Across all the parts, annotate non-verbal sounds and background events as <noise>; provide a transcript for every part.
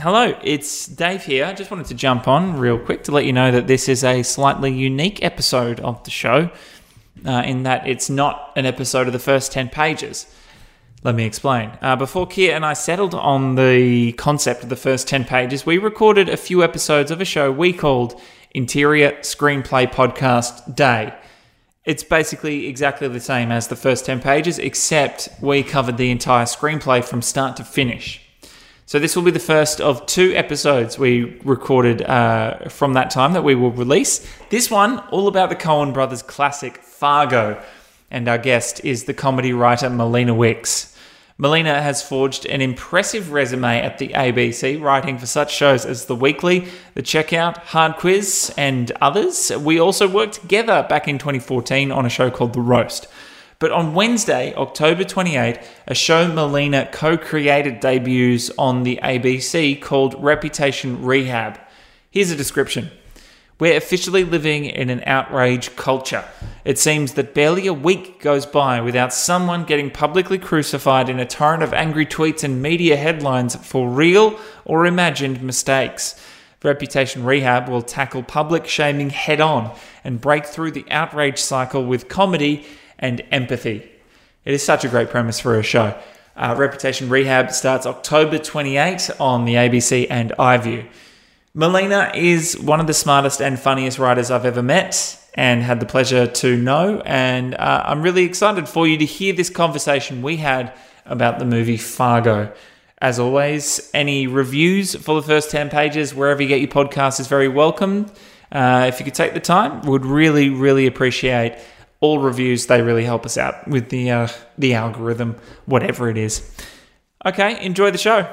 Hello, it's Dave here. I just wanted to jump on real quick to let you know that this is a slightly unique episode of the show, uh, in that it's not an episode of the first 10 pages. Let me explain. Uh, before Kia and I settled on the concept of the first 10 pages, we recorded a few episodes of a show we called Interior Screenplay Podcast Day. It's basically exactly the same as the first 10 pages, except we covered the entire screenplay from start to finish. So this will be the first of two episodes we recorded uh, from that time that we will release. This one, all about the Coen brothers' classic Fargo, and our guest is the comedy writer Melina Wicks. Melina has forged an impressive resume at the ABC, writing for such shows as The Weekly, The Checkout, Hard Quiz, and others. We also worked together back in 2014 on a show called The Roast. But on Wednesday, October 28, a show Melina co created debuts on the ABC called Reputation Rehab. Here's a description. We're officially living in an outrage culture. It seems that barely a week goes by without someone getting publicly crucified in a torrent of angry tweets and media headlines for real or imagined mistakes. Reputation Rehab will tackle public shaming head on and break through the outrage cycle with comedy and empathy. It is such a great premise for a show. Uh, Reputation Rehab starts October 28 on the ABC and iView. Melina is one of the smartest and funniest writers I've ever met and had the pleasure to know. And uh, I'm really excited for you to hear this conversation we had about the movie Fargo. As always, any reviews for the first 10 pages, wherever you get your podcast, is very welcome. Uh, if you could take the time, would really, really appreciate all reviews. They really help us out with the uh, the algorithm, whatever it is. Okay, enjoy the show.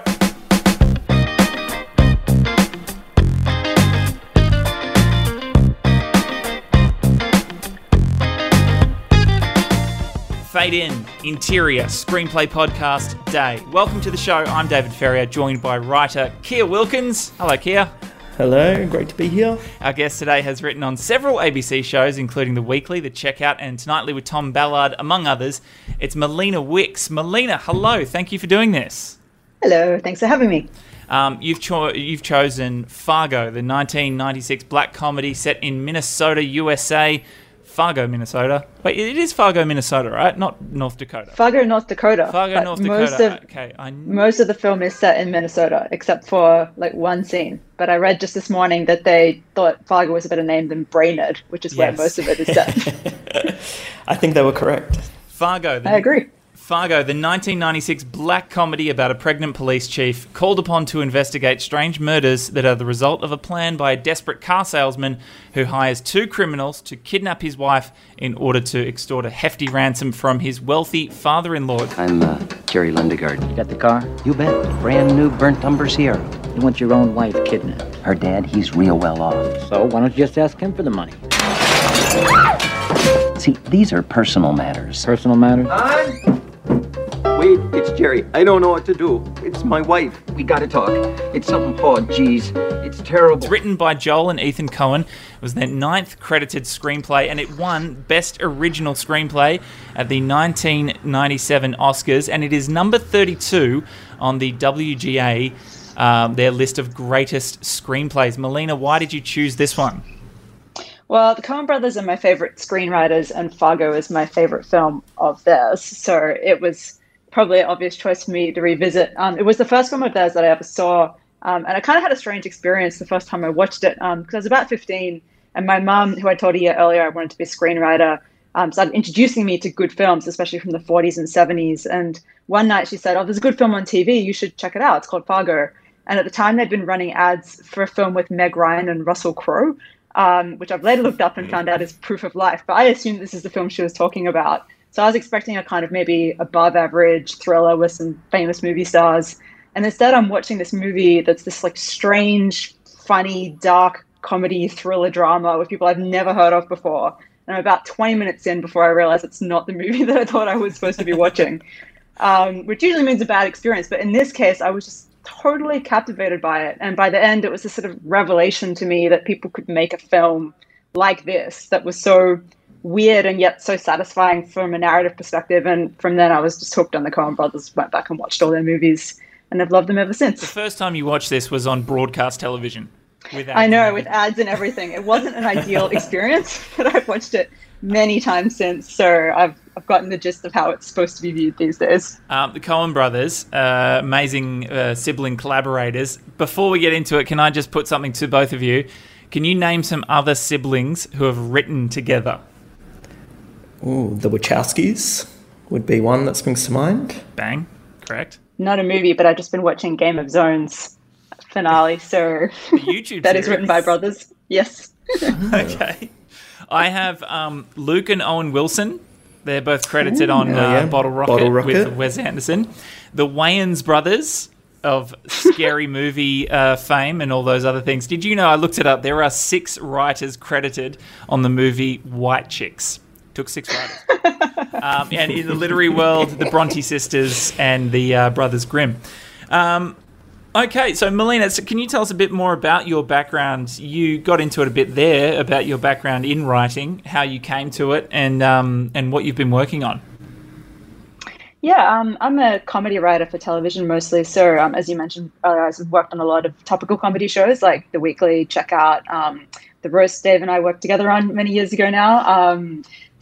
Fade In Interior Screenplay Podcast Day. Welcome to the show. I'm David Ferrier, joined by writer Kia Wilkins. Hello, Kia. Hello, great to be here. Our guest today has written on several ABC shows, including The Weekly, The Checkout, and Tonightly with Tom Ballard, among others. It's Melina Wicks. Melina, hello. Thank you for doing this. Hello, thanks for having me. Um, you've, cho- you've chosen Fargo, the 1996 black comedy set in Minnesota, USA, Fargo, Minnesota. Wait, it is Fargo, Minnesota, right? Not North Dakota. Fargo, North Dakota. Fargo, North Dakota. Most of, okay, I most of the film is set in Minnesota, except for like one scene. But I read just this morning that they thought Fargo was a better name than Brainerd, which is where most of it is set. <laughs> I think they were correct. Fargo. The, I agree. Fargo, the 1996 black comedy about a pregnant police chief called upon to investigate strange murders that are the result of a plan by a desperate car salesman who hires two criminals to kidnap his wife in order to extort a hefty ransom from his wealthy father in law. I'm uh, Jerry Lundegaard. You got the car? You bet. Brand new burnt umber Sierra. You want your own wife kidnapped. Her dad, he's real well off. So why don't you just ask him for the money? See, these are personal matters. Personal matters? Wait, it's Jerry. I don't know what to do. It's my wife. We gotta talk. It's something hard, geez. It's terrible. It's written by Joel and Ethan Coen. It was their ninth credited screenplay, and it won Best Original Screenplay at the 1997 Oscars, and it is number 32 on the WGA, um, their list of greatest screenplays. Melina, why did you choose this one? Well, the Coen brothers are my favorite screenwriters, and Fargo is my favorite film of theirs. So it was probably an obvious choice for me to revisit. Um, it was the first film of theirs that I ever saw, um, and I kind of had a strange experience the first time I watched it because I was about 15, and my mum, who I told you earlier I wanted to be a screenwriter, um, started introducing me to good films, especially from the 40s and 70s. And one night she said, "Oh, there's a good film on TV. You should check it out. It's called Fargo." And at the time, they'd been running ads for a film with Meg Ryan and Russell Crowe, um, which I've later looked up and found out is Proof of Life. But I assumed this is the film she was talking about. So I was expecting a kind of maybe above average thriller with some famous movie stars. And instead, I'm watching this movie that's this like strange, funny, dark comedy thriller drama with people I've never heard of before. And I'm about 20 minutes in before I realize it's not the movie <laughs> that I thought I was supposed to be watching, um, which usually means a bad experience. But in this case, I was just totally captivated by it. And by the end, it was a sort of revelation to me that people could make a film like this that was so weird and yet so satisfying from a narrative perspective. And from then, I was just hooked on the Coen brothers, went back and watched all their movies. And I've loved them ever since. The first time you watched this was on broadcast television. With I know, with ads and everything. It wasn't an ideal <laughs> experience, <laughs> but I've watched it many times since, so I've, I've gotten the gist of how it's supposed to be viewed these days. Um, the Coen brothers, uh, amazing uh, sibling collaborators. Before we get into it, can I just put something to both of you? Can you name some other siblings who have written together? Ooh, the Wachowskis would be one that springs to mind. Bang, correct. Not a movie, but I've just been watching Game of Zones finale, so The <laughs> YouTube that is written by brothers. Yes. <laughs> Okay. I have um, Luke and Owen Wilson. They're both credited on Oh, uh, yeah. Bottle, Rocket Bottle with Wes Anderson. The Wayans brothers of scary movie uh, fame and all those other things. Did you know? I looked it up. There are six writers credited on the movie White Chicks. Took six writers. um, and in the literary world, the Bronte sisters and the uh, Brothers Grimm. Um, Okay, so Melina, so can you tell us a bit more about your background? You got into it a bit there about your background in writing, how you came to it, and um, and what you've been working on. Yeah, um, I'm a comedy writer for television mostly. So, um, as you mentioned, earlier, I've worked on a lot of topical comedy shows like The Weekly, Checkout, um, The Roast Dave and I worked together on many years ago now.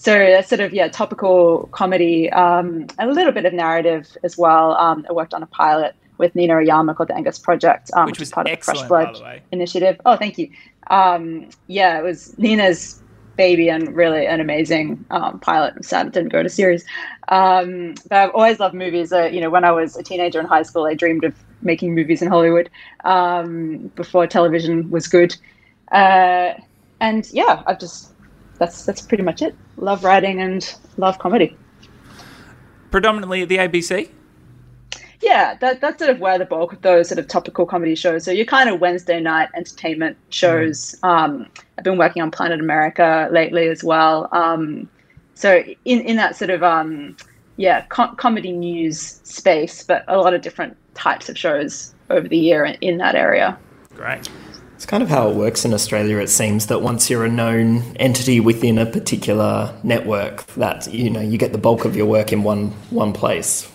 So that's sort of, yeah, topical comedy, um, a little bit of narrative as well. Um, I worked on a pilot with Nina Oyama called The Angus Project, um, Which which, was part of the Fresh Blood the initiative. Oh, thank you. Um, yeah, it was Nina's baby and really an amazing um, pilot. I'm sad it didn't go to series. Um, but I've always loved movies. Uh, you know, when I was a teenager in high school, I dreamed of making movies in Hollywood um, before television was good. Uh, and yeah, I've just that's that's pretty much it. Love writing and love comedy. Predominantly at the ABC. Yeah, that, that's sort of where the bulk of those sort of topical comedy shows. So your kind of Wednesday night entertainment shows. Um, I've been working on Planet America lately as well. Um, so in, in that sort of um, yeah com- comedy news space, but a lot of different types of shows over the year in, in that area. Great. It's kind of how it works in Australia. It seems that once you're a known entity within a particular network, that you know you get the bulk of your work in one one place.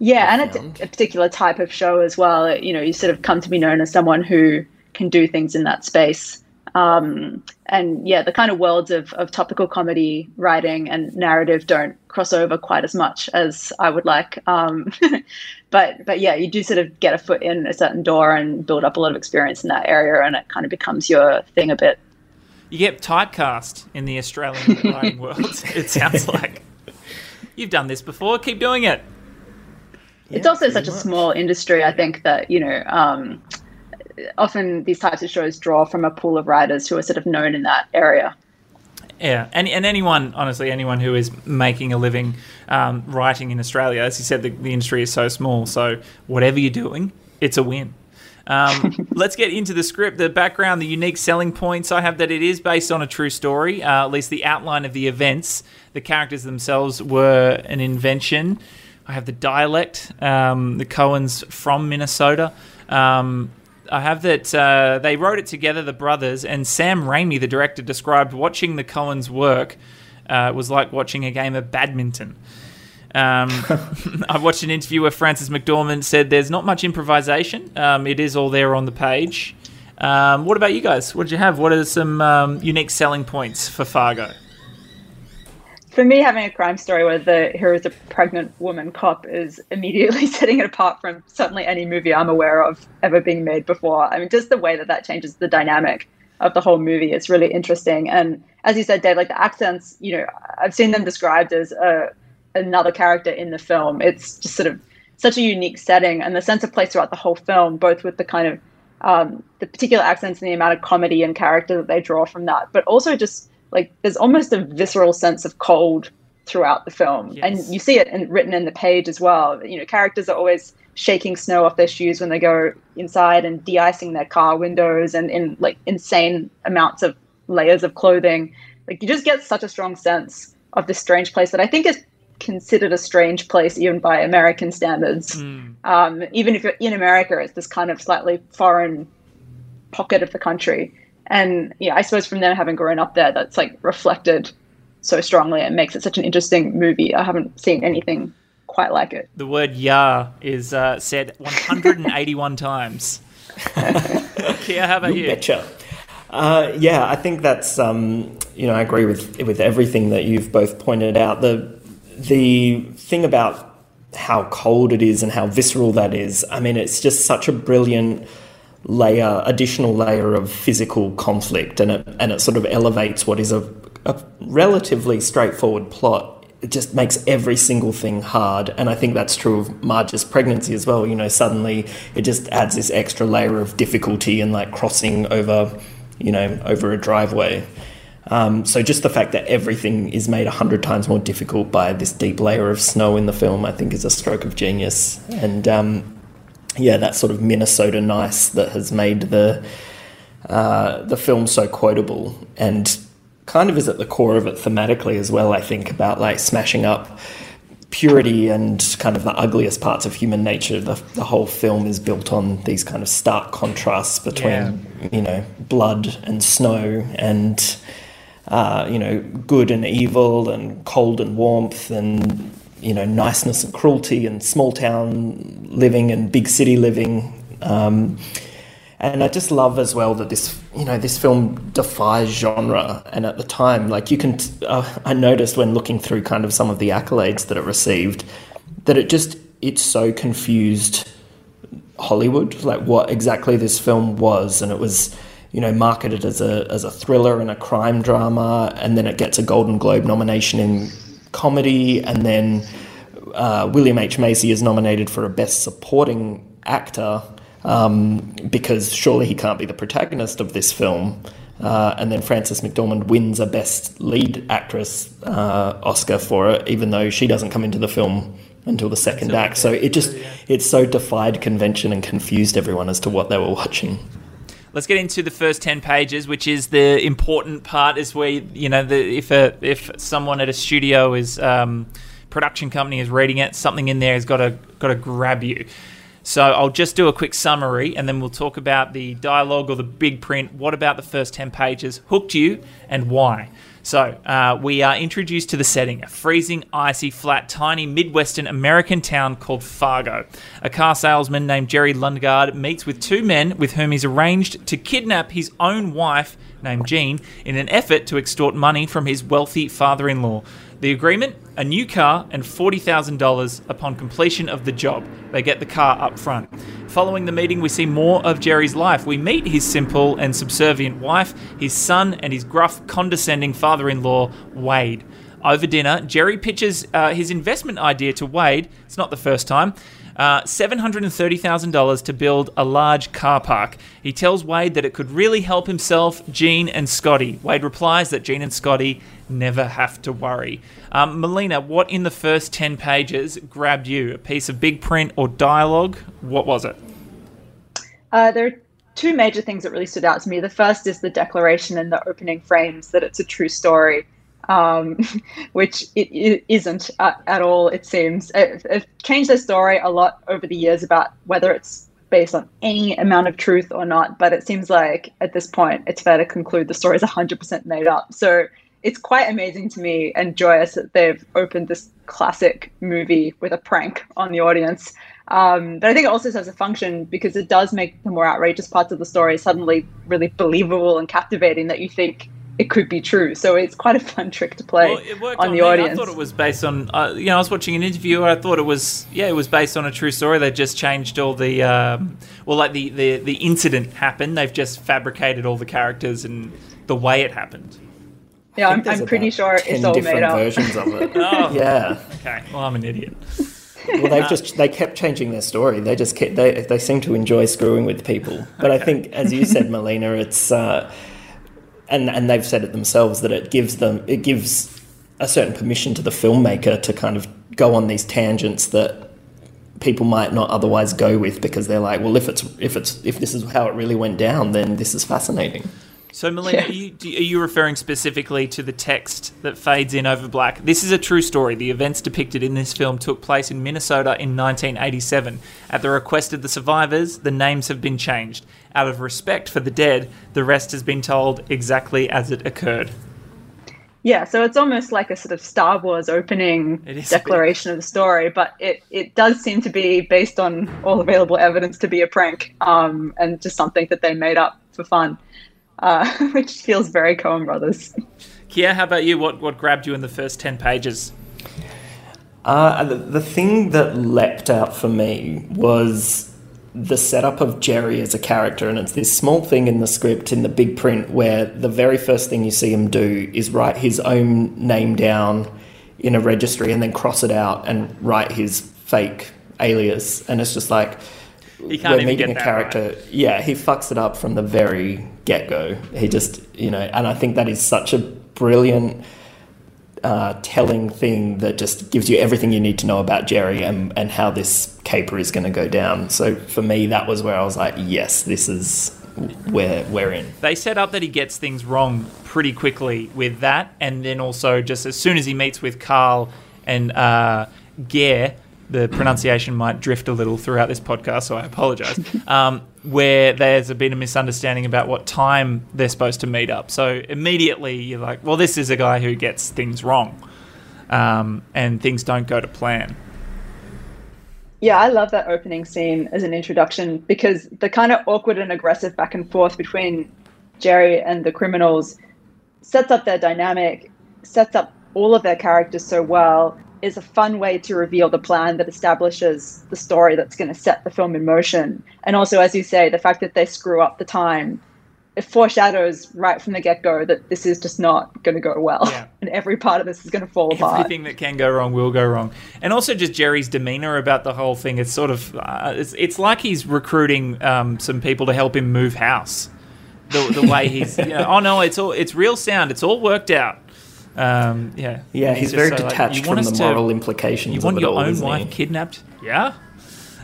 Yeah, and a, a particular type of show as well. You know, you sort of come to be known as someone who can do things in that space. Um, and yeah, the kind of worlds of, of topical comedy writing and narrative don't cross over quite as much as I would like. Um, <laughs> but but yeah, you do sort of get a foot in a certain door and build up a lot of experience in that area, and it kind of becomes your thing a bit. You get typecast in the Australian <laughs> writing world. It sounds like you've done this before. Keep doing it. it's also such a small industry i think that you know um, often these types of shows draw from a pool of writers who are sort of known in that area Yeah, and and anyone, honestly, anyone who is making a living um, writing in Australia, as you said, the, the industry is so small. So whatever you're doing, it's a win. Um, <laughs> let's get into the script, the background, the unique selling points. I have that it is based on a true story, uh, at least the outline of the events. The characters themselves were an invention. I have the dialect, um, the Coens from Minnesota. Um, I have that uh, they wrote it together, the brothers, and Sam Raimi, the director, described watching the Coens work uh, was like watching a game of badminton. Um, <laughs> I watched an interview where Frances McDormand said there's not much improvisation. Um, it is all there on the page. Um, what about you guys? What did you have? What are some um, unique selling points for Fargo? For me having a crime story where the hero is a pregnant woman cop is immediately <laughs> setting it apart from certainly any movie i'm aware of ever being made before. I mean just the way that that changes the dynamic of the whole movie is really interesting. And as you said dave like the accents you know i've seen them described as a, another character in the film. It's just sort of such a unique setting and the sense of place throughout the whole film both with the kind of um, the particular accents and the amount of comedy and character that they draw from that but also just like there's almost a visceral sense of cold throughout the film. Yes. and you see it in, written in the page as well. You know characters are always shaking snow off their shoes when they go inside and de-icing their car windows and in like insane amounts of layers of clothing. Like you just get such a strong sense of this strange place that i think is considered a strange place even by american standards. Um, even if you're in america it's this kind of slightly foreign pocket of the country and yeah i suppose from them having grown up there that's like reflected so strongly and makes it such an interesting movie i haven't seen anything quite like it. The word "ya" is uh, said 181 times. <laughs> Kia, how about You you? betcha. Uh, yeah, I think that's um, you know I agree with with everything that you've both pointed out. The the thing about how cold it is and how visceral that is. I mean, it's just such a brilliant layer, additional layer of physical conflict, and it and it sort of elevates what is a, a relatively straightforward plot. It just makes every single thing hard, and I think that's true of Marge's pregnancy as well. You know, suddenly it just adds this extra layer of difficulty and like crossing over, you know, over a driveway. Um, so just the fact that everything is made a hundred times more difficult by this deep layer of snow in the film, I think, is a stroke of genius. And um, yeah, that sort of Minnesota nice that has made the uh, the film so quotable and kind of is at the core of it thematically as well. I think about like smashing up purity and kind of the ugliest parts of human nature. The, the whole film is built on these kind of stark contrasts between you know blood and snow and uh, you know good and evil and cold and warmth and you know niceness and cruelty and small town living and big city living. Um, and I just love as well that this, you know, this film defies genre. And at the time, like you can, uh, I noticed when looking through kind of some of the accolades that it received, that it just, it so confused Hollywood, like what exactly this film was. And it was, you know, marketed as a, as a thriller and a crime drama. And then it gets a Golden Globe nomination in comedy. And then uh, William H. Macy is nominated for a Best Supporting Actor um, because surely he can't be the protagonist of this film. Uh, and then Frances McDormand wins a Best Lead Actress uh, Oscar for it, even though she doesn't come into the film until the second act. So it just it so defied convention and confused everyone as to what they were watching. Let's get into the first ten pages, which is the important part. Is where you know the, if a if someone at a studio is um, production company is reading it, something in there has got to got to grab you. So I'll just do a quick summary, and then we'll talk about the dialogue or the big print. What about the first ten pages hooked you, and why? So uh, we are introduced to the setting: a freezing, icy, flat, tiny Midwestern American town called Fargo. A car salesman named Jerry Lundegaard meets with two men with whom he's arranged to kidnap his own wife, named Jean, in an effort to extort money from his wealthy father-in-law. The agreement: a new car and $40,000 upon completion of the job. They get the car up front. Following the meeting, we see more of Jerry's life. We meet his simple and subservient wife, his son, and his gruff, condescending father in law, Wade. Over dinner, Jerry pitches uh, his investment idea to Wade. It's not the first time. Uh, $730,000 to build a large car park. He tells Wade that it could really help himself, Jean, and Scotty. Wade replies that Jean and Scotty never have to worry. Um, Melina, what in the first 10 pages grabbed you? A piece of big print or dialogue? What was it? Uh, there are two major things that really stood out to me. The first is the declaration in the opening frames that it's a true story, um, <laughs> which it, it isn't at, at all, it seems. It, it changed their story a lot over the years about whether it's based on any amount of truth or not, but it seems like at this point it's fair to conclude the story is 100% made up. So it's quite amazing to me and joyous that they've opened this classic movie with a prank on the audience. Um, but I think it also serves a function because it does make the more outrageous parts of the story suddenly really believable and captivating that you think it could be true. So it's quite a fun trick to play Well, it worked on on the me. audience. I thought it was based on, uh, you know, I was watching an interview. I thought it was, yeah, it was based on a true story. They just changed all the, um, well, like the, the the incident happened. They've just fabricated all the characters and the way it happened. yeah, I I'm, I'm pretty sure it's all different made up. versions of it. <laughs> Oh, <laughs> yeah. Okay. Well, I'm an idiot. Well, they've just they kept changing their story. They just kept, they they seem to enjoy screwing with people. But I think, as you said, <laughs> Melina, it's uh, and and they've said it themselves that it gives them it gives a certain permission to the filmmaker to kind of go on these tangents that people might not otherwise go with because they're like, well, if it's if it's if this is how it really went down, then this is fascinating. So, Melina, Yeah. are, you, are you referring specifically to the text that fades in over black? This is a true story. The events depicted in this film took place in Minnesota in 1987. At the request of the survivors, the names have been changed. Out of respect for the dead, the rest has been told exactly as it occurred. Yeah, so it's almost like a sort of Star Wars opening It is a bit. declaration of the story, but it, it does seem to be based on all available evidence to be a prank um, and just something that they made up for fun, uh, <laughs> which feels very Coen Brothers. Kia, how about you? What what grabbed you in the first ten pages? Uh, the, the thing that leapt out for me was the setup of Jerry as a character, and it's this small thing in the script in the big print where the very first thing you see him do is write his own name down in a registry and then cross it out and write his fake alias, and it's just like He can't we're even meeting get a that character. Yeah, he fucks it up from the very get go. He just, you know, and I think that is such a brilliant uh, telling thing that just gives you everything you need to know about Jerry and, and how this caper is going to go down. So for me, that was where I was like, yes, this is where we're in. They set up that he gets things wrong pretty quickly with that, and then also just as soon as he meets with Carl and uh, Gaear, the pronunciation might drift a little throughout this podcast, so I apologize. Um, where there's been a misunderstanding about what time they're supposed to meet up. So immediately you're like, well, this is a guy who gets things wrong, um, and things don't go to plan. Yeah, I love that opening scene as an introduction because the kind of awkward and aggressive back and forth between Jerry and the criminals sets up their dynamic, sets up all of their characters so well, is a fun way to reveal the plan that establishes the story that's going to set the film in motion. And also, as you say, the fact that they screw up the time, it foreshadows right from the get go that this is just not going to go well. Yeah. <laughs> And every part of this is going to fall apart. Everything that can go wrong will go wrong, and also just Jerry's demeanor about the whole thing. It's sort of uh, it's, it's like he's recruiting um, some people to help him move house. The, the way he's, <laughs> you know, oh no, it's all it's real sound. It's all worked out. Um, yeah, Yeah, he's just very so, detached want from the us to- moral implications You want your all, own wife kidnapped? Yeah.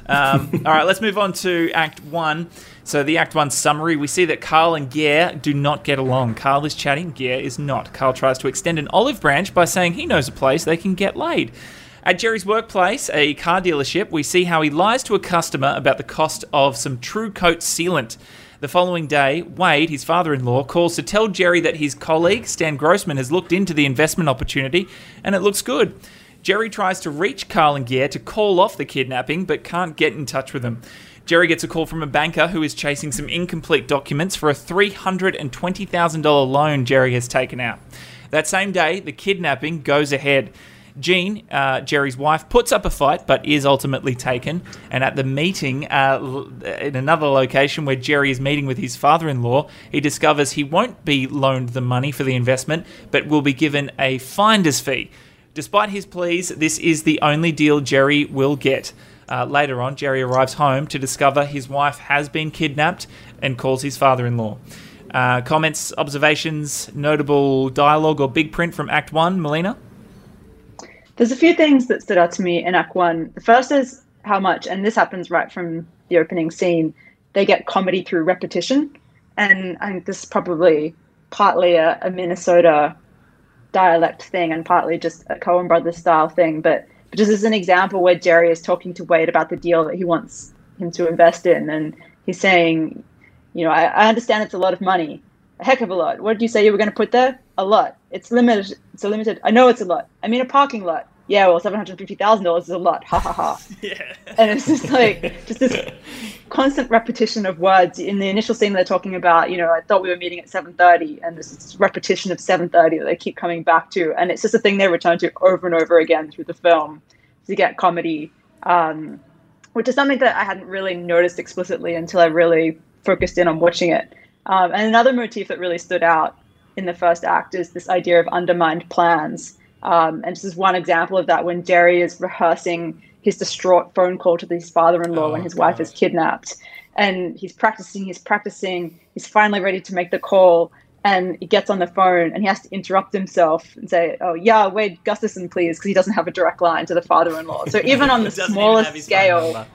Um, <laughs> all right, let's move on to Act One. So the Act One summary: we see that Carl and Gaear do not get along. Carl is chatting, Gaear is not. Carl tries to extend an olive branch by saying he knows a place they can get laid. At Jerry's workplace, a car dealership, we see how he lies to a customer about the cost of some TruCoat sealant. The following day, Wade, his father in law, calls to tell Jerry that his colleague, Stan Grossman, has looked into the investment opportunity and it looks good. Jerry tries to reach Carl and Gaear to call off the kidnapping, but can't get in touch with them. Jerry gets a call from a banker who is chasing some incomplete documents for a $320,000 loan Jerry has taken out. That same day, the kidnapping goes ahead. Jean, uh, Jerry's wife, puts up a fight but is ultimately taken. And at the meeting, uh, in another location where Jerry is meeting with his father in law, he discovers he won't be loaned the money for the investment but will be given a finder's fee. Despite his pleas, this is the only deal Jerry will get. Uh, later on, Jerry arrives home to discover his wife has been kidnapped and calls his father in law. Uh, comments, observations, notable dialogue or big print from Act 1, Melina? There's a few things that stood out to me in Act One. The first is how much, and this happens right from the opening scene, they get comedy through repetition. And I think this is probably partly a, a Minnesota dialect thing and partly just a Coen Brothers style thing. But, but just as an example where Jerry is talking to Wade about the deal that he wants him to invest in, and he's saying, you know, I, I understand it's a lot of money, a heck of a lot. What did you say you were going to put there? A lot. It's limited. It's a limited. I know it's a lot. I mean, a parking lot. Yeah, well, seven hundred fifty thousand dollars is a lot. Ha ha ha. <laughs> Yeah. And it's just like just this <laughs> constant repetition of words. In the initial scene, they're talking about, you know, I thought we were meeting at seven thirty, and this repetition of seven thirty that they keep coming back to, and it's just a thing they return to over and over again through the film to get comedy. Um, which is something that I hadn't really noticed explicitly until I really focused in on watching it. Um, and another motif that really stood out in the first act is this idea of undermined plans. Um, and this is one example of that when Jerry is rehearsing his distraught phone call to his father in law Oh, when his wife is kidnapped. And he's practicing, he's practicing, he's finally ready to make the call. And he gets on the phone and he has to interrupt himself and say, Oh, yeah, Wade Gustafson, please, because he doesn't have a direct line to the father in law. So <laughs> even on the smallest have his phone scale.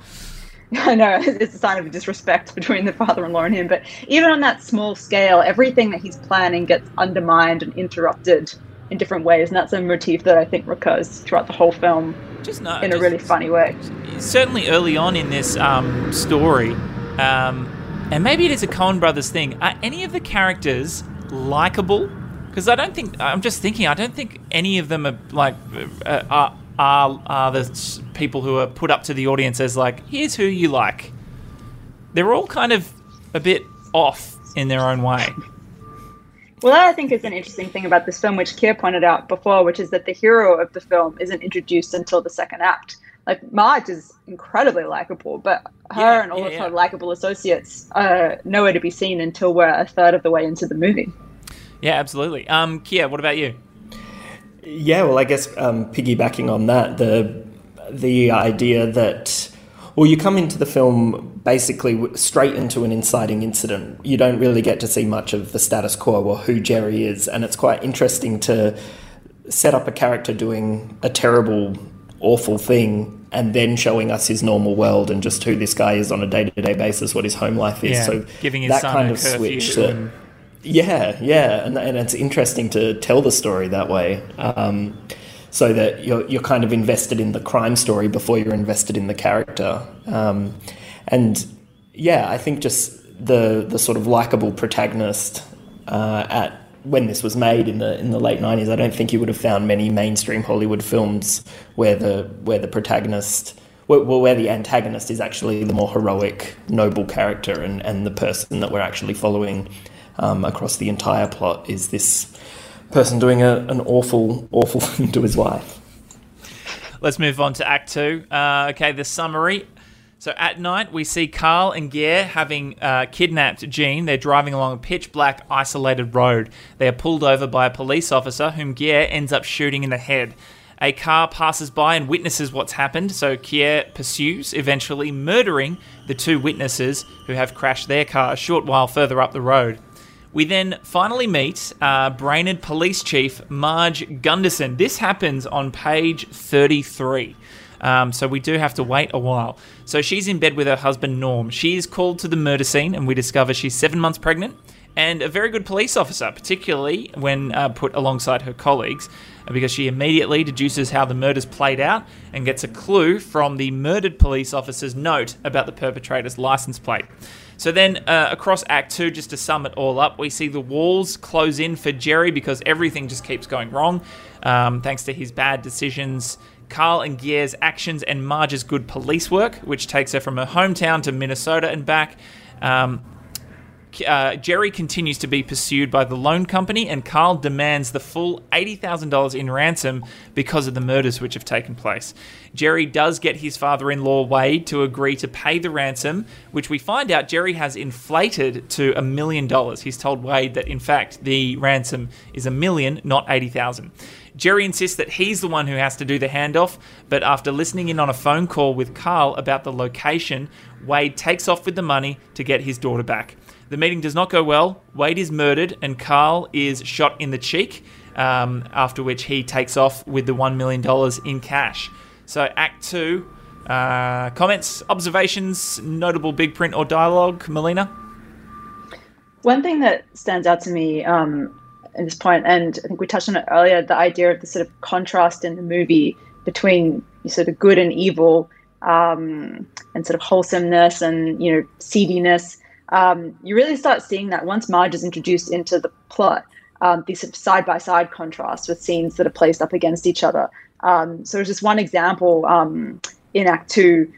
<laughs> I know it's a sign of disrespect between the father-in-law and him. But even on that small scale, everything that he's planning gets undermined and interrupted in different ways, and that's a motif that I think recurs throughout the whole film Just no, in a really funny way. certainly early on in this um, story, um, and maybe it is a Coen Brothers thing. Are any of the characters likable Because I don't think I'm just thinking. I don't think any of them are like uh, are, are are the people who are put up to the audience as like here's who you like. They're all kind of a bit off in their own way. Well, that I think is an interesting thing about this film, which Kia pointed out before, which is that the hero of the film isn't introduced until the second act. Like Marge is incredibly likable, but her Yeah, and all yeah, of her likable associates are nowhere to be seen until we're a third of the way into the movie. Yeah, absolutely. Um, Kia, what about you? Yeah, well, I guess um, piggybacking on that, the the idea that well, you come into the film basically straight into an inciting incident. You don't really get to see much of the status quo or who Jerry is, and it's quite interesting to set up a character doing a terrible, awful thing, and then showing us his normal world and just who this guy is on a day to day basis, what his home life is. Yeah, so giving his that son kind a of switch. That, yeah, yeah, and, and it's interesting to tell the story that way, um, so that you're you're kind of invested in the crime story before you're invested in the character, um, and yeah, I think just the the sort of likable protagonist uh, at when this was made in the in the late nineties, I don't think you would have found many mainstream Hollywood films where the where the protagonist. Well, where the antagonist is actually the more heroic, noble character, and, and the person that we're actually following um, across the entire plot is this person doing a, an awful, awful <laughs> thing to his wife. Let's move on to Act Two. Uh, okay, the summary. So at night, we see Carl and Gaear having uh, kidnapped Jean. They're driving along a pitch black, isolated road. They are pulled over by a police officer, whom Gaear ends up shooting in the head. A car passes by and witnesses what's happened, so Gaear pursues, eventually murdering the two witnesses who have crashed their car a short while further up the road. We then finally meet uh, Brainerd Police Chief Marge Gunderson. This happens on page 33. Um, so we do have to wait a while. So she's in bed with her husband Norm. She is called to the murder scene, and we discover she's seven months pregnant and a very good police officer, particularly when uh, put alongside her colleagues, because she immediately deduces how the murders played out and gets a clue from the murdered police officer's note about the perpetrator's license plate. So then, uh, across Act Two, just to sum it all up, we see the walls close in for Jerry because everything just keeps going wrong, um, thanks to his bad decisions. Carl and Gaear's actions and Marge's good police work, which takes her from her hometown to Minnesota and back. Um, uh, Jerry continues to be pursued by the loan company, and Carl demands the full $80,000 in ransom because of the murders which have taken place. Jerry does get his father in law, Wade, to agree to pay the ransom, which we find out Jerry has inflated to a million dollars. He's told Wade that, in fact, the ransom is a million, not 80000 Jerry insists that he's the one who has to do the handoff, but after listening in on a phone call with Carl about the location, Wade takes off with the money to get his daughter back. The meeting does not go well. Wade is murdered, and Carl is shot in the cheek. Um, after which he takes off with the one million dollars in cash. So Act Two. Uh, comments, observations, notable big print or dialogue, Melina. One thing that stands out to me um, at this point, and I think we touched on it earlier, the idea of the sort of contrast in the movie between sort of good and evil, um, and sort of wholesomeness and you know seediness. Um, you really start seeing that once Marge is introduced into the plot. Um, these side by side contrasts with scenes that are placed up against each other. Um, so, there's just one example um, in Act Two,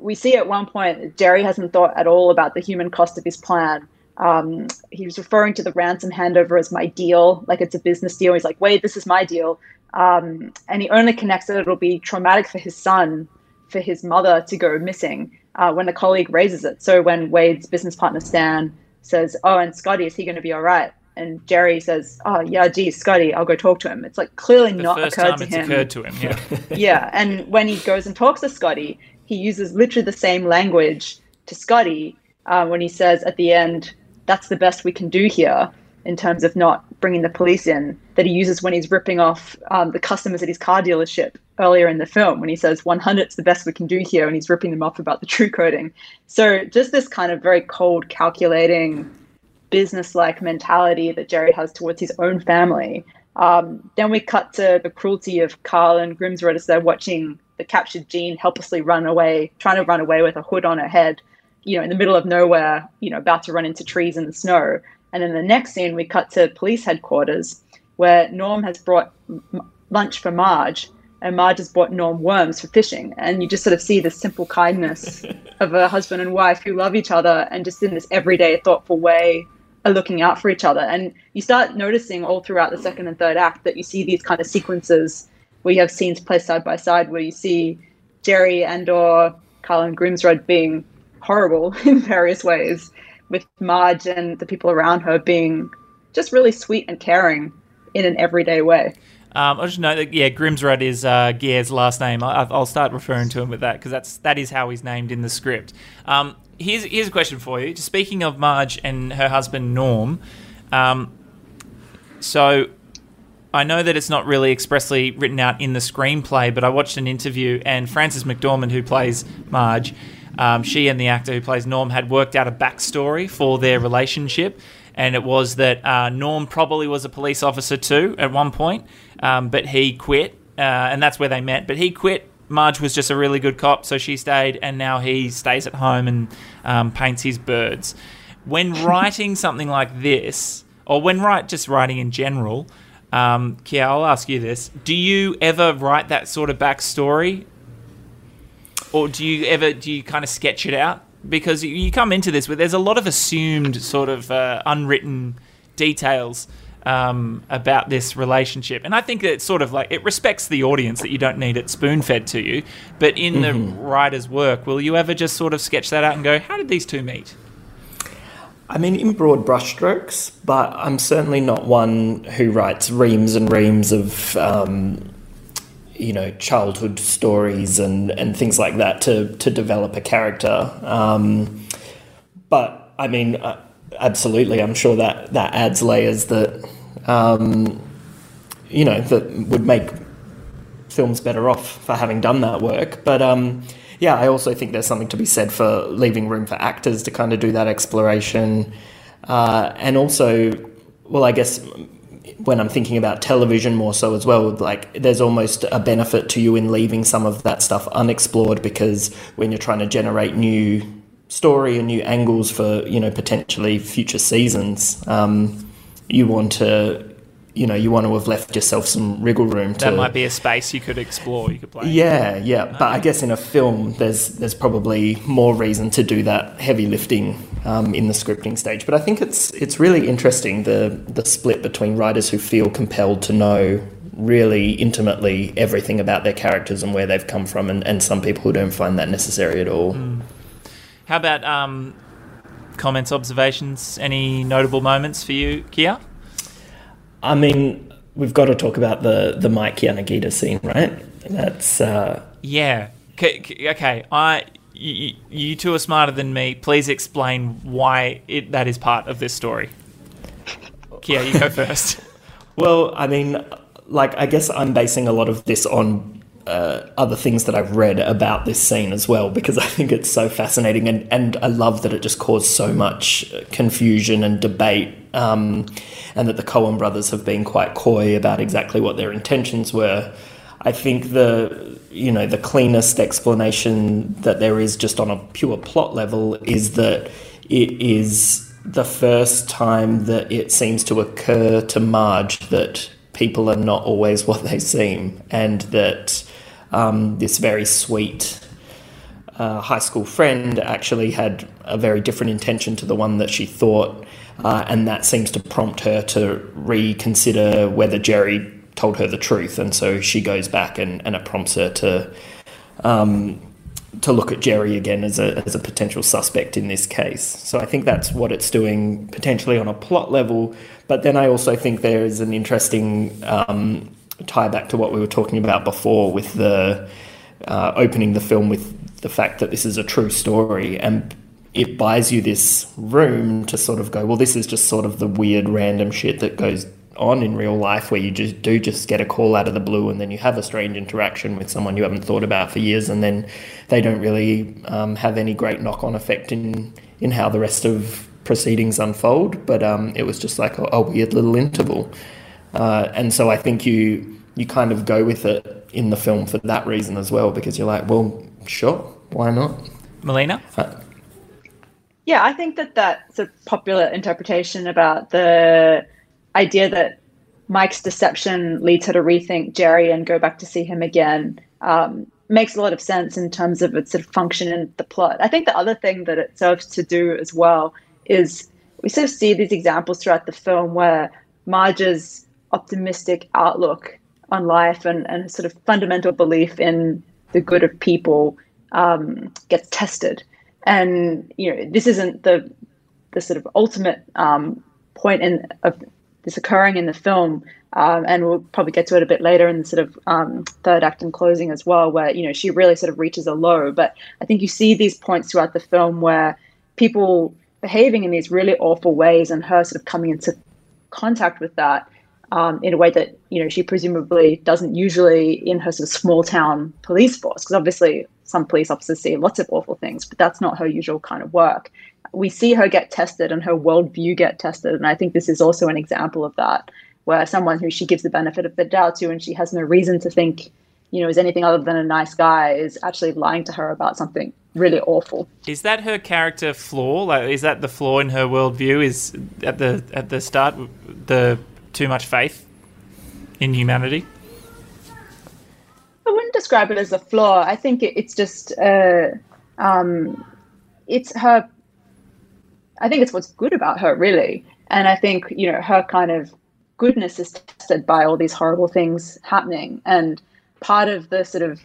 we see at one point Jerry hasn't thought at all about the human cost of his plan. Um, he was referring to the ransom handover as my deal, like it's a business deal. He's like, wait, this is my deal. Um, and he only connects that it'll be traumatic for his son, for his mother to go missing uh, when a colleague raises it. So when Wade's business partner Stan says, oh, and Scotty, is he going to be all right? And Jerry says, oh, yeah, geez, Scotty, I'll go talk to him. It's like clearly The not first occurred time to it's him occurred to him. Yeah. <laughs> yeah, and when he goes and talks to Scotty, he uses literally the same language to Scotty uh, when he says at the end, "That's the best we can do here." In terms of not bringing the police in, that he uses when he's ripping off um, the customers at his car dealership earlier in the film, when he says 100's the best we can do here, and he's ripping them off about the true coding. So just this kind of very cold, calculating, business-like mentality that Jerry has towards his own family. Um, then we cut to the cruelty of Carl and Grimsrud as they're watching the captured Jean helplessly run away, trying to run away with a hood on her head, you know, in the middle of nowhere, you know, about to run into trees in the snow. And then the next scene, we cut to police headquarters, where Norm has brought m- lunch for Marge, and Marge has brought Norm worms for fishing, and you just sort of see the simple kindness <laughs> of a husband and wife who love each other, and just in this everyday, thoughtful way are looking out for each other. And you start noticing all throughout the second and third act that you see these kind of sequences. Where you have scenes placed side by side, where you see Jerry and or Carl and Grimsrud being horrible <laughs> in various ways, with Marge and the people around her being just really sweet and caring in an everyday way. Um, I'll just note that yeah, Grimsrud is uh, Gaear's last name. I, I'll start referring to him with that because that's that is how he's named in the script. Um, here's here's a question for you. Just speaking of Marge and her husband Norm, um, so I know that it's not really expressly written out in the screenplay, but I watched an interview and Frances McDormand, who plays Marge, um, she and the actor who plays Norm had worked out a backstory for their relationship. And it was that uh, Norm probably was a police officer too at one point, um, but he quit, uh, and that's where they met. But he quit. Marge was just a really good cop, so she stayed, and now he stays at home and um, paints his birds. When <laughs> writing something like this, or when write just writing in general, um, Kia, I'll ask you this: Do you ever write that sort of backstory, or do you ever do you kind of sketch it out? Because you- come into this with there's a lot of assumed sort of uh, unwritten details um, about this relationship, and I think that it's sort of like it respects the audience that you don't need it spoon fed to you. But in the writer's work, will you ever just sort of sketch that out and go, "How did these two meet?" I mean, in broad brushstrokes, but I'm certainly not one who writes reams and reams of, um, you know, childhood stories and, and things like that to, to develop a character. Um, but I mean, uh, absolutely, I'm sure that that adds layers that, um, you know, that would make films better off for having done that work. But um, yeah, I also think there's something to be said for leaving room for actors to kind of do that exploration. Uh, and also, well, I guess when I'm thinking about television more so as well, like there's almost a benefit to you in leaving some of that stuff unexplored because when you're trying to generate new story and new angles for you know potentially future seasons, um, you want to you know you want to have left yourself some wriggle room to That might be a space you could explore. You could play. yeah, yeah, but I guess in a film, there's there's probably more reason to do that heavy lifting um, in the scripting stage. But I think it's it's really interesting the the split between writers who feel compelled to know really intimately everything about their characters and where they've come from, and, and some people who don't find that necessary at all. How about um, comments, observations? Any notable moments for you, Kia? I mean, we've got to talk about the the Mike Yanagita scene, right? That's uh, Yeah. K- okay. I. You, you two are smarter than me. Please explain why it, that is part of this story. Kia, you go first. <laughs> Well, I mean, like, I guess I'm basing a lot of this on uh, other things that I've read about this scene as well, because I think it's so fascinating and, and I love that it just caused so much confusion and debate, um, and that the Coen brothers have been quite coy about exactly what their intentions were. I think the you know the cleanest explanation that there is just on a pure plot level is that it is the first time that it seems to occur to Marge that people are not always <laughs> what they seem, and that um, this very sweet uh, high school friend actually had a very different intention to the one that she thought, uh, and that seems to prompt her to reconsider whether Jerry told her the truth, and so she goes back and, and it prompts her to um, to look at Jerry again as a as a potential suspect in this case. So I think that's what it's doing potentially on a plot level, but then I also think there is an interesting um, tie back to what we were talking about before with the uh, opening the film with the fact that this is a true story and it buys you this room to sort of go, well, this is just sort of the weird random shit that goes on in real life where you just do just get a call out of the blue and then you have a strange interaction with someone you haven't thought about for years and then they don't really um, have any great knock-on effect in in how the rest of proceedings unfold. But um, it was just like a, a weird little interval. Uh, and so I think you you kind of go with it in the film for that reason as well because you're like well sure why not? Melina? Yeah, I think that that's a popular interpretation about the idea that Mike's deception leads her to rethink Jerry and go back to see him again. Um, makes a lot of sense in terms of its sort of function in the plot. I think the other thing that it serves to do as well is we sort of see these examples throughout the film where Marge's optimistic outlook on life and, and sort of fundamental belief in the good of people um, gets tested. And you know, this isn't the the sort of ultimate um, point in of this occurring in the film, um, and we'll probably get to it a bit later in the sort of um, third act and closing as well, where you know she really sort of reaches a low. But I think you see these points throughout the film where people behaving in these really awful ways, and her sort of coming into contact with that um, in a way that you know she presumably doesn't usually in her sort of small town police force, because obviously some police officers see lots of awful things, but that's not her usual kind of work we see her get tested and her worldview get tested. And I think this is also an example of that, where someone who she gives the benefit of the doubt to and she has no reason to think, you know, is anything other than a nice guy is actually lying to her about something really awful. Is that her character flaw? Like, is that the flaw in her worldview? Is at the at the start the too much faith in humanity? I wouldn't describe it as a flaw. I think it, it's just uh, um, it's her I think it's what's good about her, really. And I think, you know, her kind of goodness is tested by all these horrible things happening. And part of the sort of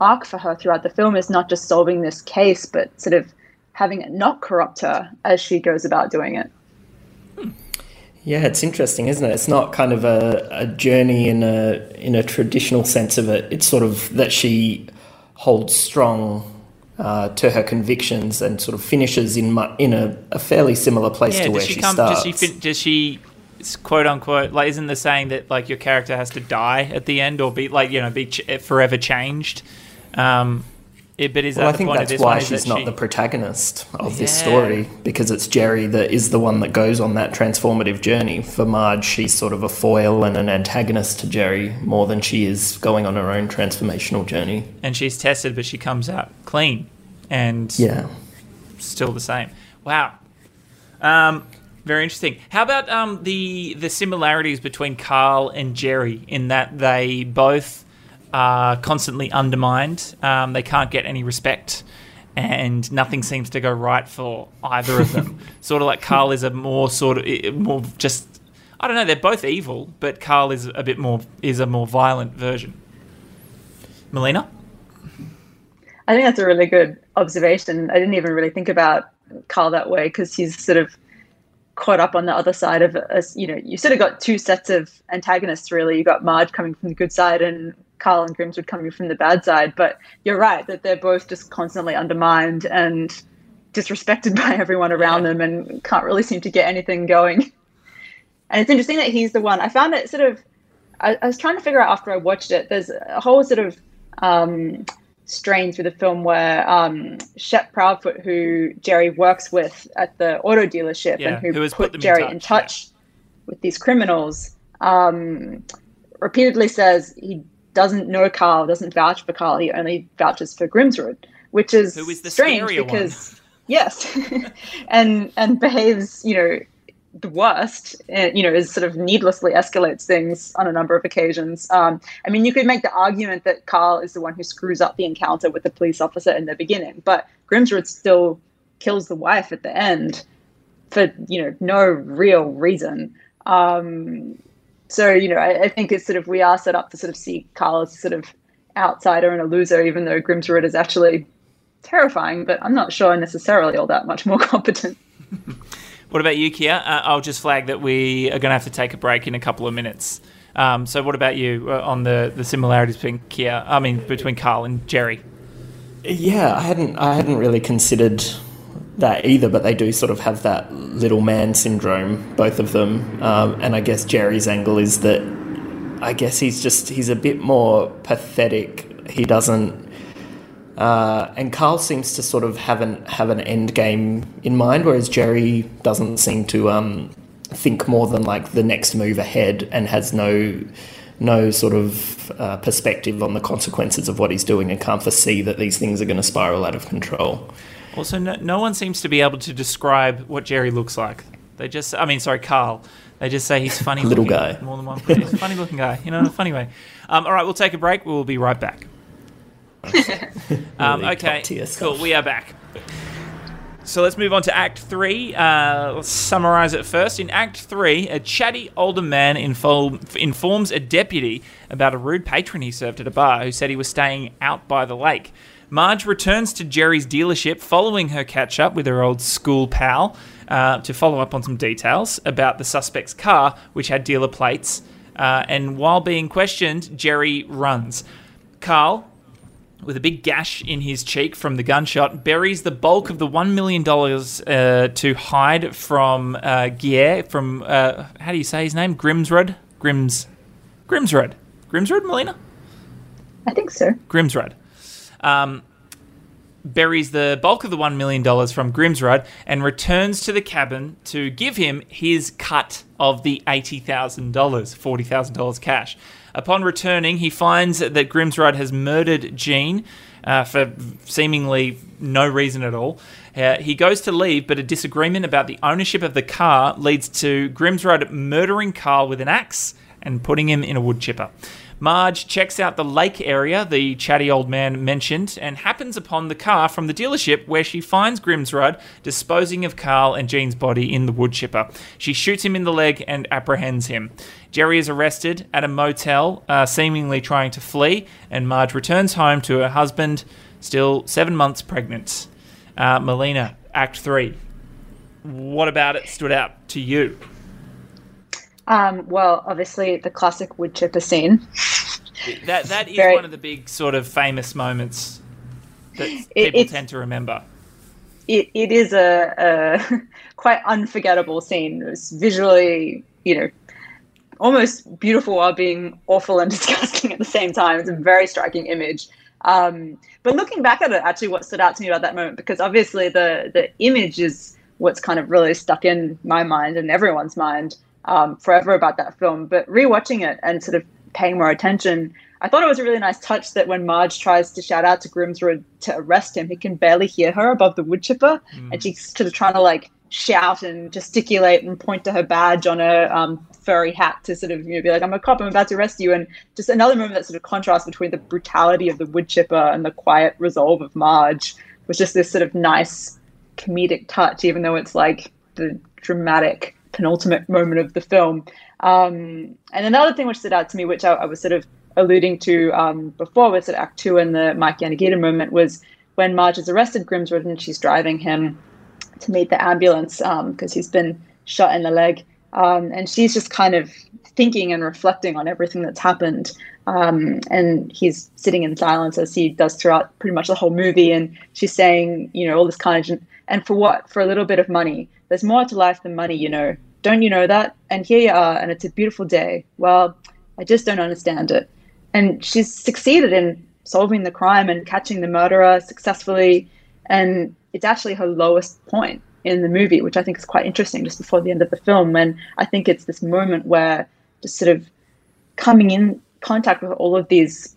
arc for her throughout the film is not just solving this case, but sort of having it not corrupt her as she goes about doing it. Yeah, it's interesting, isn't it? It's not kind of a, a journey in a in a traditional sense of it. It's sort of that she holds strong uh, to her convictions and sort of finishes in mu- in a, a, fairly similar place yeah, to where she, she come, starts. Does she, fin- does she quote unquote like isn't the saying that like your character has to die at the end or be like you know be ch- forever changed? Um, it, but is well, that I think that's why she's not she... the protagonist of yeah. this story because it's Jerry that is the one that goes on that transformative journey. For Marge, she's sort of a foil and an antagonist to Jerry more than she is going on her own transformational journey. And she's tested, but she comes out clean and yeah, still the same. Wow. Um, very interesting. How about um, the the similarities between Carl and Jerry in that they both are constantly undermined. Um, they can't get any respect, and nothing seems to go right for either of them. <laughs> sort of like Carl is a more sort of more just. I don't know. They're both evil, but Carl is a bit more is a more violent version. Melina. I think that's a really good observation. I didn't even really think about Carl that way because he's sort of caught up on the other side of us. You know, you sort of got two sets of antagonists. Really, you got Marge coming from the good side and Carl and Grimsrud coming from the bad side. But you're right that they're both just constantly undermined and disrespected <laughs> by everyone around yeah. them and can't really seem to get anything going. And it's interesting that he's the one. I found it sort of. I, I was trying to figure out after I watched it. There's a whole sort of um, strain through the film where um, Shep Proudfoot, who Jerry works with at the auto dealership yeah, and who, who put, put Jerry in touch, in touch yeah. with these criminals, um, repeatedly says he doesn't know Carl, doesn't vouch for Carl, he only vouches for Grimsrud, which is, who is the strange because. One. Yes, <laughs> and and behaves, you know, the worst, uh, you know, is sort of needlessly escalates things on a number of occasions. Um, I mean, you could make the argument that Carl is the one who screws up the encounter with the police officer in the beginning, but Grimsrud still kills the wife at the end for you know no real reason. Um, so you know, I, I, think it's sort of we are set up to sort of see Carl as sort of outsider and a loser, even though Grimsrud is actually terrifying. But I'm not sure necessarily all that much more <laughs> competent. What about you, Kia? Uh, I'll just flag that we are going to have to take a break in a couple of minutes. Um, so, what about you uh, on the, the similarities between Kia? I mean, between Carl and Jerry. Yeah, I hadn't I hadn't really considered that either, but they do sort of have that little man syndrome, both of them. Um, and I guess Jerry's angle is that I guess he's just he's a bit more pathetic. He doesn't uh, and Carl seems to sort of have an have an end game in mind, whereas Jerry doesn't seem to um, think more than like the next move ahead and has no no sort of uh, perspective on the consequences of what he's doing and can't foresee that these things are going to spiral out of control. Also, no, no one seems to be able to describe what Jerry looks like. They just, I mean, sorry, Carl. They just say he's funny. Little looking. guy. More than one. He's a funny looking guy. You know, in a funny way. Um, all right, we'll take a break. We'll be right back. <laughs> Um, okay, cool. We are back. So let's move on to Act 3. Uh, let's summarize it first. In Act 3, a chatty older man inform- informs a deputy about a rude patron he served at a bar who said he was staying out by the lake. Marge returns to Jerry's dealership following her catch up with her old school pal uh, to follow up on some details about the suspect's car, which had dealer plates. Uh, and while being questioned, Jerry runs. Carl, with a big gash in his cheek from the gunshot, buries the bulk of the $1 million uh, to hide from uh, Gaear, from, uh, how do you say his name? Grimsrud? Grims. Grimsrud. Grimsrud, Melina? I think so. Grimsrud. Um, buries the bulk of the $1 million from Grimsrud and returns to the cabin to give him his cut of the $80,000, $40,000 cash. Upon returning, he finds that Grimsrud has murdered Jean uh, for seemingly no reason at all. Uh, he goes to leave, but a disagreement about the ownership of the car leads to Grimsrud murdering Carl with an axe and putting him in a wood chipper. Marge checks out the lake area the chatty old man mentioned and happens upon the car from the dealership where she finds Grimsrud disposing of Carl and Jean's body in the wood chipper. She shoots him in the leg and apprehends him. Jerry is arrested at a motel, uh, seemingly trying to flee, and Marge returns home to her husband, still seven months pregnant. Uh, Melina, Act 3. What about it stood out to you? Um, well, obviously the classic wood chipper scene. That that is Very- one of the big sort of famous moments that It- people tend to remember. It, it is a, a <laughs> quite unforgettable scene. It was visually, you know, almost beautiful while being awful and <laughs> disgusting at the same time. It's a very striking image. Um, but looking back at it, actually, what stood out to me about that moment, because obviously the the image is what's kind of really stuck in my mind and everyone's mind um, forever about that film. But rewatching it and sort of paying more attention, I thought it was a really nice touch that when Marge tries to shout out to Grimsrud to arrest him, he can barely hear her above the wood chipper, and she's sort of trying to like shout and gesticulate and point to her badge on her um, furry hat to sort of you know be like, "I'm a cop, I'm about to arrest you." And just another moment that sort of contrast between the brutality of the wood chipper and the quiet resolve of Marge was just this sort of nice comedic touch, even though it's like the dramatic penultimate moment of the film. Um, and another thing which stood out to me, which I, I was sort of alluding to um, before, was at Act Two and the Mike Yanagita moment, was when Marge has arrested Grimsrud and she's driving him to meet the ambulance because he's been shot in the leg. Um, and she's just kind of thinking and reflecting on everything that's happened. Um, and he's sitting in silence as he does throughout pretty much the whole movie. And she's saying, you know, all this kind of, and for what? For a little bit of money. There's more to life than money, you know. Don't you know that? And here you are, and it's a beautiful day. Well, I just don't understand it. And she's succeeded in solving the crime and catching the murderer successfully. And it's actually her lowest point in the movie, which I think is quite interesting just before the end of the film. And I think it's this moment where just sort of coming in contact with all of these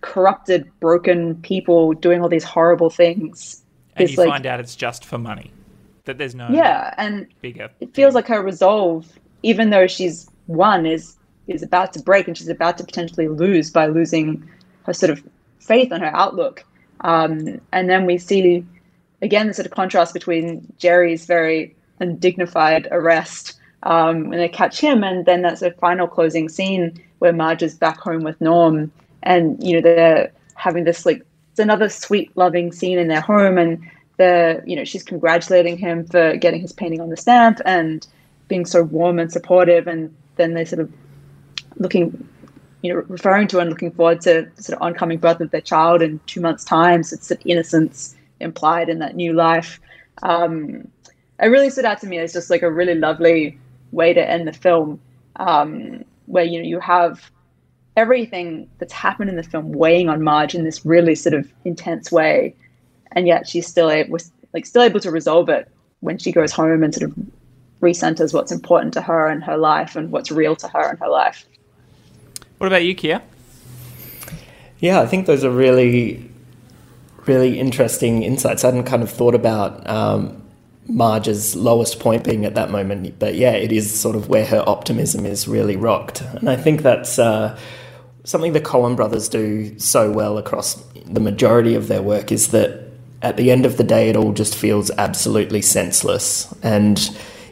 corrupted, broken people doing all these horrible things. And you like, find out it's just for money. That there's no yeah, and bigger. it feels like her resolve, even though she's won, is is about to break and she's about to potentially lose by losing her sort of faith and her outlook. Um, and then we see again the sort of contrast between Jerry's very undignified arrest um, when they catch him, and then that sort of final closing scene where Marge is back home with Norm, and you know they're having this like it's another sweet, loving scene in their home, and you know she's congratulating him for getting his painting on the stamp and being so warm and supportive, and then they sort of looking you know referring to and looking forward to sort of oncoming birth of their child in two months' time. So it's innocence implied in that new life. Um, it really stood out to me as just like a really lovely way to end the film, um, where you know you have everything that's happened in the film weighing on Marge in this really sort of intense way, and yet she's still able, like still able to resolve it when she goes home and sort of recenters what's important to her and her life and what's real to her and her life. What about you, Kia? Yeah, I think those are really, really interesting insights. I hadn't kind of thought about um, Marge's lowest point being at that moment. But yeah, it is sort of where her optimism is really rocked. And I think that's uh, something the Coen brothers do so well across the majority of their work is that at the end of the day, it all just feels absolutely senseless. And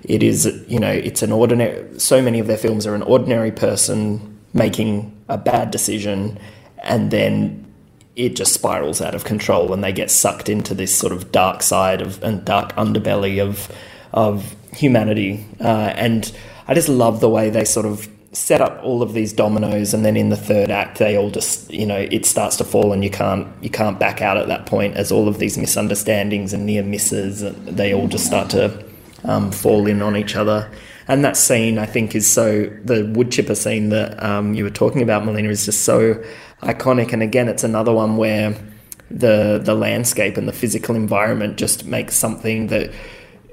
it is, you know, it's an ordinary, so many of their films are an ordinary person making a bad decision and then it just spirals out of control and they get sucked into this sort of dark side of and dark underbelly of of humanity. Uh, and I just love the way they sort of set up all of these dominoes and then in the third act they all just you know it starts to fall and you can't you can't back out at that point as all of these misunderstandings and near misses they all just start to um, fall in on each other. And that scene I think is so the wood chipper scene that um, you were talking about Melina is just so iconic. And again it's another one where the the landscape and the physical environment just makes something that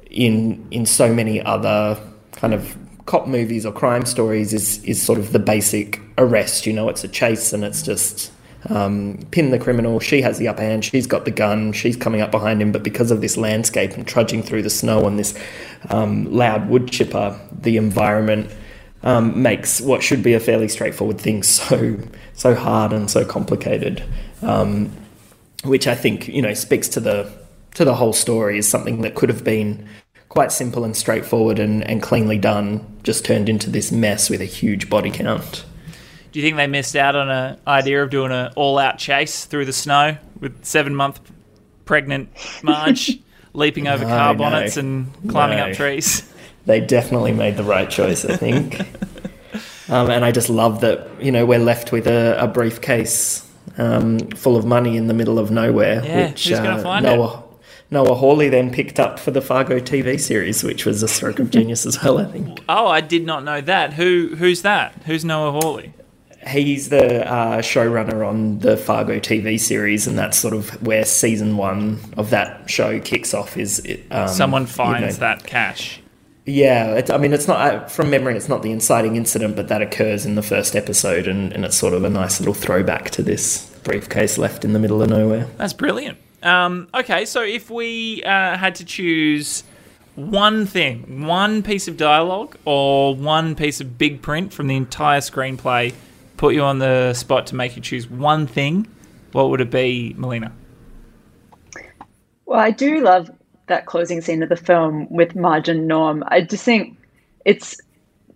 in in so many other kind of cop movies or crime stories is is sort of the basic arrest. You know, it's a chase and it's just um, pin the criminal. She has the upper hand. She's got the gun. She's coming up behind him. But because of this landscape and trudging through the snow and this um, loud wood chipper, the environment um, makes what should be a fairly straightforward thing <laughs> so so hard and so complicated. Um, which I think you know speaks to the to the whole story is something that could have been quite simple and straightforward and, and cleanly done, just turned into this mess with a huge body count. Do you think they missed out on an idea of doing an all-out chase through the snow with seven-month pregnant Marge <laughs> leaping over No, car no. bonnets and climbing No. up trees? They definitely made the right choice, I think. <laughs> um, and I just love that you know we're left with a, a briefcase um, full of money in the middle of nowhere, Yeah, which uh, who's gonna find it? Noah Noah Hawley then picked up for the Fargo TV series, which was a stroke of genius as well. I think. Oh, I did not know that. Who who's that? Who's Noah Hawley? He's the uh, showrunner on the Fargo TV series, and that's sort of where season one of that show kicks off. Is it, um, Someone you finds know- that cash. Yeah, it, I mean, it's not uh, from memory. It's not the inciting incident, but that occurs in the first episode, and, and it's sort of a nice little throwback to this briefcase left in the middle of nowhere. That's brilliant. Um, okay, so if we uh, had to choose one thing, one piece of dialogue, or one piece of big print from the entire screenplay, put you on the spot to make you choose one thing, what would it be, Melina? Well, I do love that closing scene of the film with Marge and Norm. I just think it's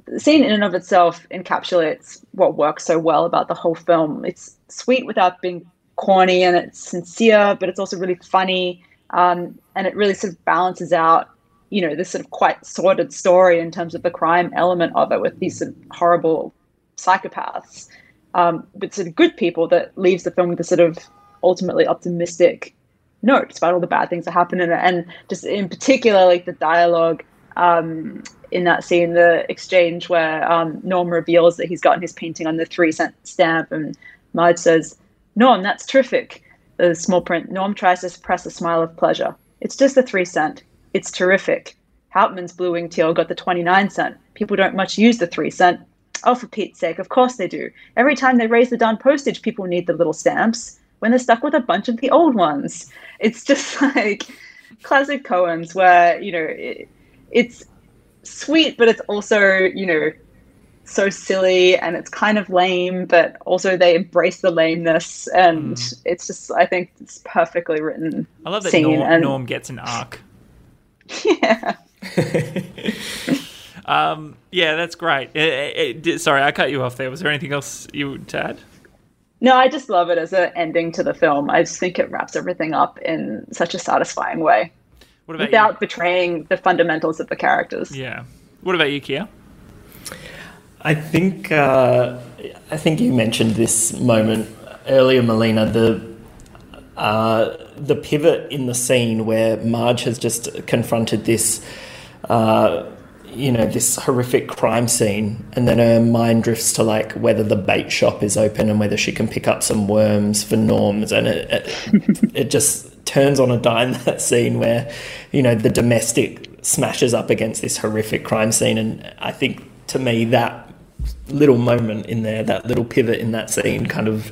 the scene in and of itself encapsulates what works so well about the whole film. It's sweet without being corny and it's sincere, but it's also really funny. Um, and it really sort of balances out, you know, this sort of quite sordid story in terms of the crime element of it with these sort of horrible psychopaths. Um, but sort of good people that leaves the film with a sort of ultimately optimistic note, despite all the bad things that happen in it. And just in particular, like the dialogue um, in that scene, the exchange where um, Norm reveals that he's gotten his painting on the three cent stamp, and Marge says, Norm, that's terrific. The small print, Norm tries to suppress a smile of pleasure. It's just the three cent. It's terrific. Hautman's Blue Wing Teal got the 29 cent. People don't much use the three cent. Oh, for Pete's sake, of course they do. Every time they raise the darn postage, people need the little stamps when they're stuck with a bunch of the old ones. It's just <laughs> like classic Coens, where, you know, it, it's sweet, but it's also, you know, so silly and it's kind of lame, but also they embrace the lameness. And it's just, I think it's perfectly written. I love that scene. Norm, and, Norm gets an arc. <laughs> Yeah. <laughs> Um, yeah, that's great. Eh, eh, di- sorry, I cut you off there. Was there anything else you would to add? No, I just love it as an ending to the film. I just think it wraps everything up in such a satisfying way What about without betraying the fundamentals of the characters. Yeah. What about you, Kia? I think uh, I think you mentioned this moment earlier, Melina. The uh, the pivot in the scene where Marge has just confronted this, uh, you know, this horrific crime scene, and then her mind drifts to like whether the bait shop is open and whether she can pick up some worms for Norms, and it it, <laughs> it just turns on a dime <laughs> that scene where, you know, the domestic smashes up against this horrific crime scene, and I think to me that little moment in there, that little pivot in that scene, kind of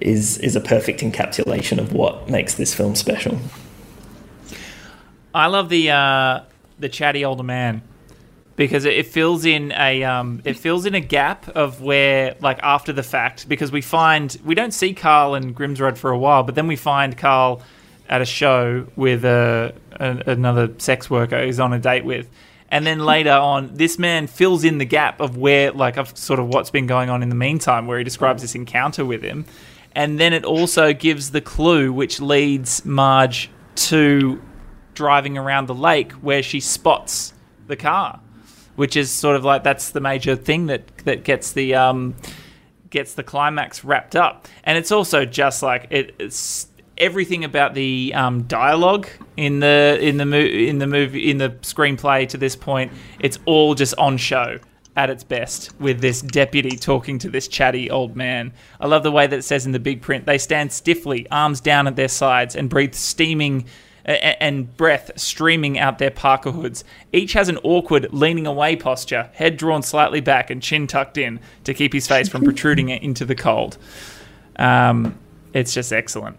is is a perfect encapsulation of what makes this film special. I love the uh, the chatty older man because it, fills in a um, it fills in a gap of where like after the fact because we find we don't see Carl and Grimsrud for a while, but then we find Carl at a show with a, a another sex worker he's on a date with. And then later on, this man fills in the gap of where, like, of sort of what's been going on in the meantime, where he describes this encounter with him. And then it also gives the clue which leads Marge to driving around the lake where she spots the car, which is sort of like that's the major thing that that gets the um, gets the climax wrapped up. And it's also just like it, it's everything about the um, dialogue in the in the mo- in the movie in the screenplay to this point. It's all just on show at its best with this deputy talking to this chatty old man. I love the way that it says in the big print they stand stiffly, arms down at their sides, and breathe steaming and breath streaming out their parka hoods. Each has an awkward leaning away posture, head drawn slightly back and chin tucked in to keep his face from protruding into the cold. Um, it's just excellent.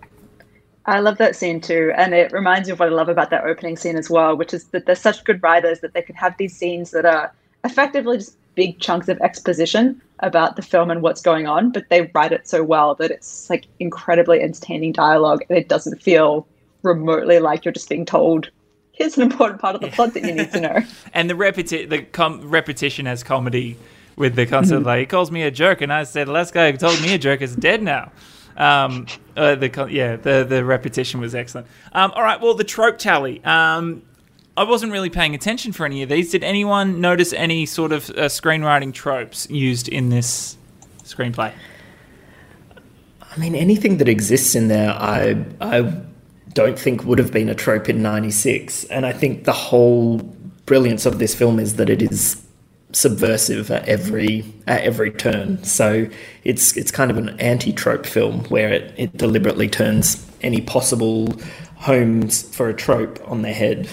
I love that scene too, and it reminds me of what I love about that opening scene as well, which is that they're such good writers that they can have these scenes that are effectively just big chunks of exposition about the film and what's going on, but they write it so well that it's like incredibly entertaining dialogue, and it doesn't feel remotely like you're just being told here's an important part of the plot that you need to know. <laughs> and the repeti- the com- repetition as comedy with the concept mm-hmm. like he calls me a jerk and I said "The last guy who told me a jerk is dead now. Um, uh, the yeah the the repetition was excellent. Um, all right, well the trope tally. Um, I wasn't really paying attention for any of these. Did anyone notice any sort of uh, screenwriting tropes used in this screenplay? I mean, anything that exists in there, I I don't think would have been a trope in '96, and I think the whole brilliance of this film is that it is subversive at every at every turn. So it's it's kind of an anti-trope film where it, it deliberately turns any possible homes for a trope on their head.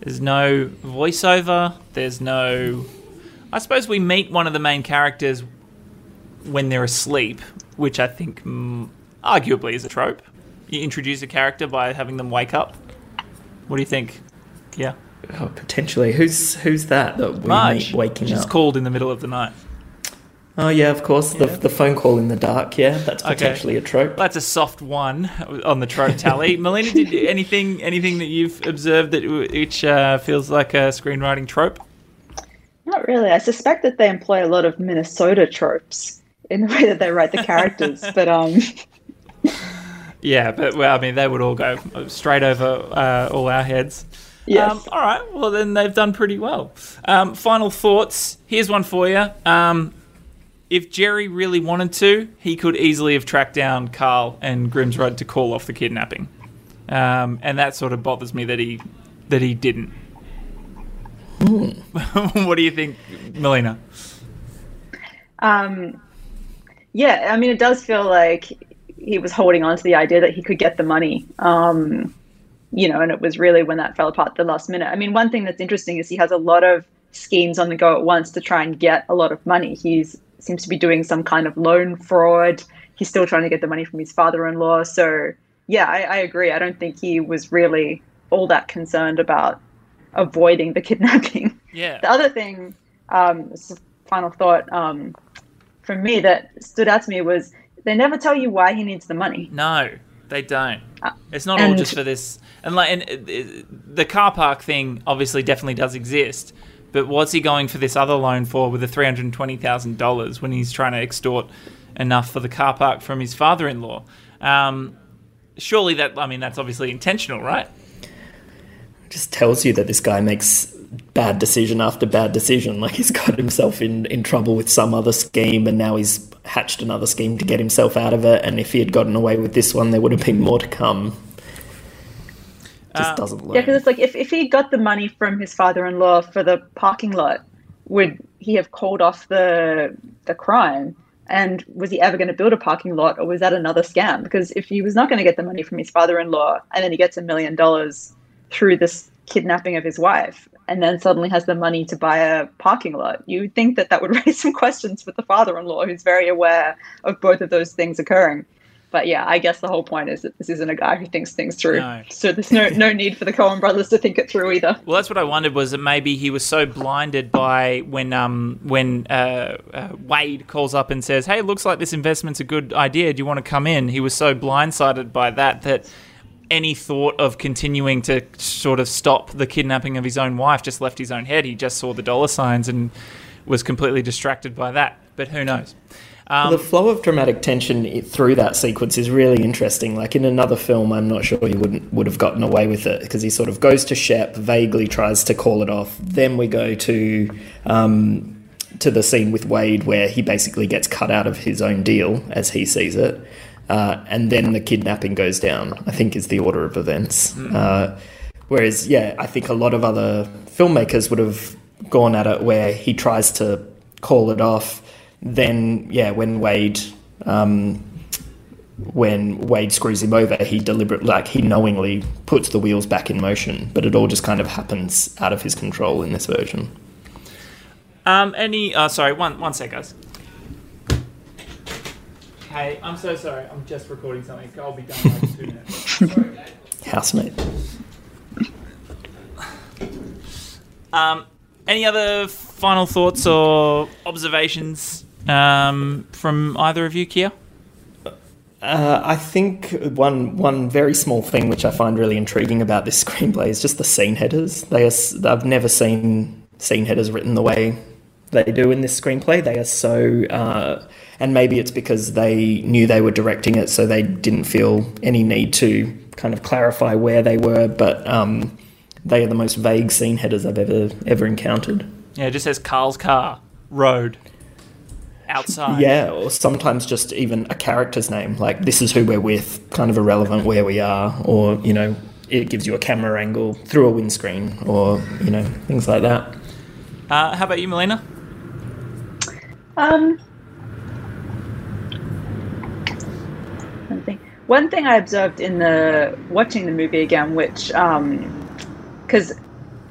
There's no voiceover. There's no. I suppose we meet one of the main characters when they're asleep, which I think mm, arguably is a trope. You introduce a character by having them wake up. What do you think? Yeah. Oh, potentially, who's who's that that we Marge, meet waking she's up? called in the middle of the night. Oh yeah, of course, the the phone call in the dark. Yeah, that's Okay. potentially a trope. That's a soft one on the trope tally. <laughs> Melina, did anything anything that you've observed that which uh, feels like a screenwriting trope? Not really. I suspect that they employ a lot of Minnesota tropes in the way that they write the characters, <laughs> but um, Yeah, but well, I mean, they would all go straight over uh, all our heads. Yes. Um, all right. Well, then they've done pretty well. Um, final thoughts. Here's one for you. Um, if Jerry really wanted to, he could easily have tracked down Carl and Grimsrud to call off the kidnapping, um, and that sort of bothers me that he that he didn't. <laughs> what do you think, Melina? Um, yeah, I mean, it does feel like he was holding on to the idea that he could get the money. Um, you know, and it was really when that fell apart at the last minute. I mean, one thing that's interesting is he has a lot of schemes on the go at once to try and get a lot of money. He seems to be doing some kind of loan fraud. He's still trying to get the money from his father-in-law. So, yeah, I, I agree. I don't think he was really all that concerned about avoiding the <laughs> kidnapping. Yeah. The other thing, um, this is a final thought um, from me that stood out to me was they never tell you why he needs the money. No, they don't. It's not all just for this. And like, and uh, uh, the car park thing obviously definitely does exist. But what's he going for this other loan for with the three hundred twenty thousand dollars when he's trying to extort enough for the car park from his father-in-law? Um, surely that I mean that's obviously intentional, right? just tells you that this guy makes bad decision after bad decision. <laughs> Like he's got himself in, in trouble with some other scheme and now he's hatched another scheme to get himself out of it. And if he had gotten away with this one, there would have been more to come. Just Uh, doesn't learn. Yeah, because it's like if, if he got the money from his father-in-law for the parking lot, would he have called off the the crime? And was he ever going to build a parking lot, or was that another scam? Because if he was not going to get the money from his father-in-law, and then he gets a million dollars through this kidnapping of his wife, and then suddenly has the money to buy a parking lot, you would think that that would <laughs> raise some questions with the father-in-law, who's very aware of both of those things occurring. but yeah, I guess the whole point is that this isn't a guy who thinks things through. No. So there's no no need for the Coen brothers to think it through either. Well, that's what I wondered was that maybe he was so blinded by when um when uh, uh, Wade calls up and says, "Hey, looks like this investment's a good idea. Do you want to come in?" He was so blindsided by that that any thought of continuing to sort of stop the kidnapping of his own wife just left his own head. He just saw the dollar signs and was completely distracted by that. But who knows? Um, the flow of dramatic tension through that sequence is really interesting. Like in another film, I'm not sure he wouldn't would have gotten away with it because he sort of goes to Shep, vaguely tries to call it off. Then we go to um, to the scene with Wade where he basically gets cut out of his own deal as he sees it, uh, and then the kidnapping goes down. I think is the order of events. Uh, whereas, yeah, I think a lot of other filmmakers would have gone at it where he tries to call it off. Then, yeah, when Wade, um, when Wade screws him over, he deliberately, like, he knowingly puts the wheels back in motion. But it all just kind of happens out of his control in this version. Um, any? Uh, sorry, one one sec, guys. Hey, I'm so sorry. I'm just recording something. I'll be done in like two minutes. <laughs> Housemate. Um, any other final thoughts or observations um, from either of you, Kia? Uh, I think one one very small thing which I find really intriguing about this <laughs> screenplay is just the scene headers. They are, s- I've never seen scene headers written the way they do in this screenplay. They are so, uh, and maybe it's because they knew they were directing it, so they didn't feel any need to kind of clarify where they were. But um, they are the most vague scene headers I've ever ever encountered. Yeah, it just says Carl's car, road, outside. Yeah, or sometimes just even a character's name, like this is who we're with, kind of irrelevant where we are, or you know, it gives you a camera angle through a windscreen, or you know, things like that. Uh, how about you, Melina? Um, one thing. One thing I observed in the watching the movie again, which because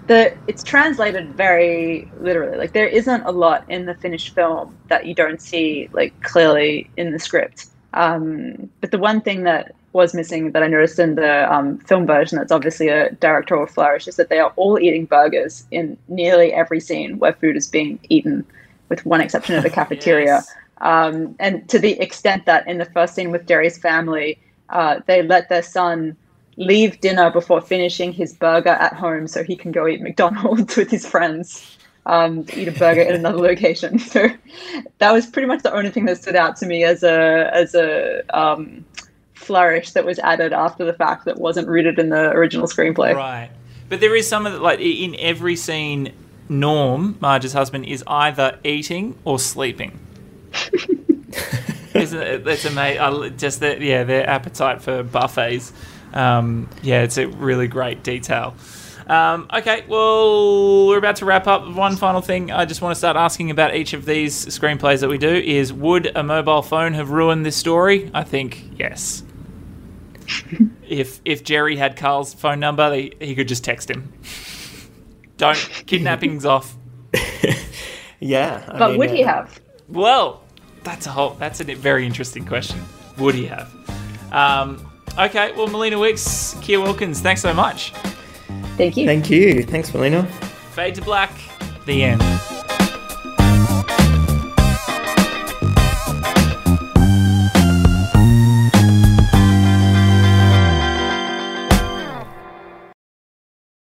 the it's translated very literally. Like there isn't a lot in the finished film that you don't see like clearly in the script. Um, but the one thing that was missing that I noticed in the um, film version, that's obviously a directorial flourish, is that they are all eating burgers in nearly every scene where food is being eaten, with one exception of the <laughs> cafeteria. Yes. Um, and to the extent that in the first scene with Jerry's family, uh, they let their son leave dinner before finishing his burger at home so he can go eat McDonald's <laughs> with his friends, um, eat a burger in another <laughs> location. So that was pretty much the only thing that stood out to me as a as a um, flourish that was added after the fact that wasn't rooted in the original screenplay. Right. But there is some of the, like in every scene, Norm, Marge's husband, is either eating or sleeping. <laughs> Isn't it? That's amazing. Just that, yeah, their appetite for buffets. Um, yeah, it's a really great detail. Um, okay, well, we're about to wrap up. One final thing I just want to start asking about each of these screenplays that we do is would a mobile phone have ruined this story? I think yes. <laughs> if if Jerry had Carl's phone number, he, he could just text him. Don't kidnapping's off. <laughs> Yeah, I But mean, would he uh, have? Well, that's a whole. That's a very interesting question. Would he have? Um, okay. Well, Melina Wicks, Kia Wilkins, thanks so much. Thank you. Thank you. Thanks, Melina. Fade to black. The end.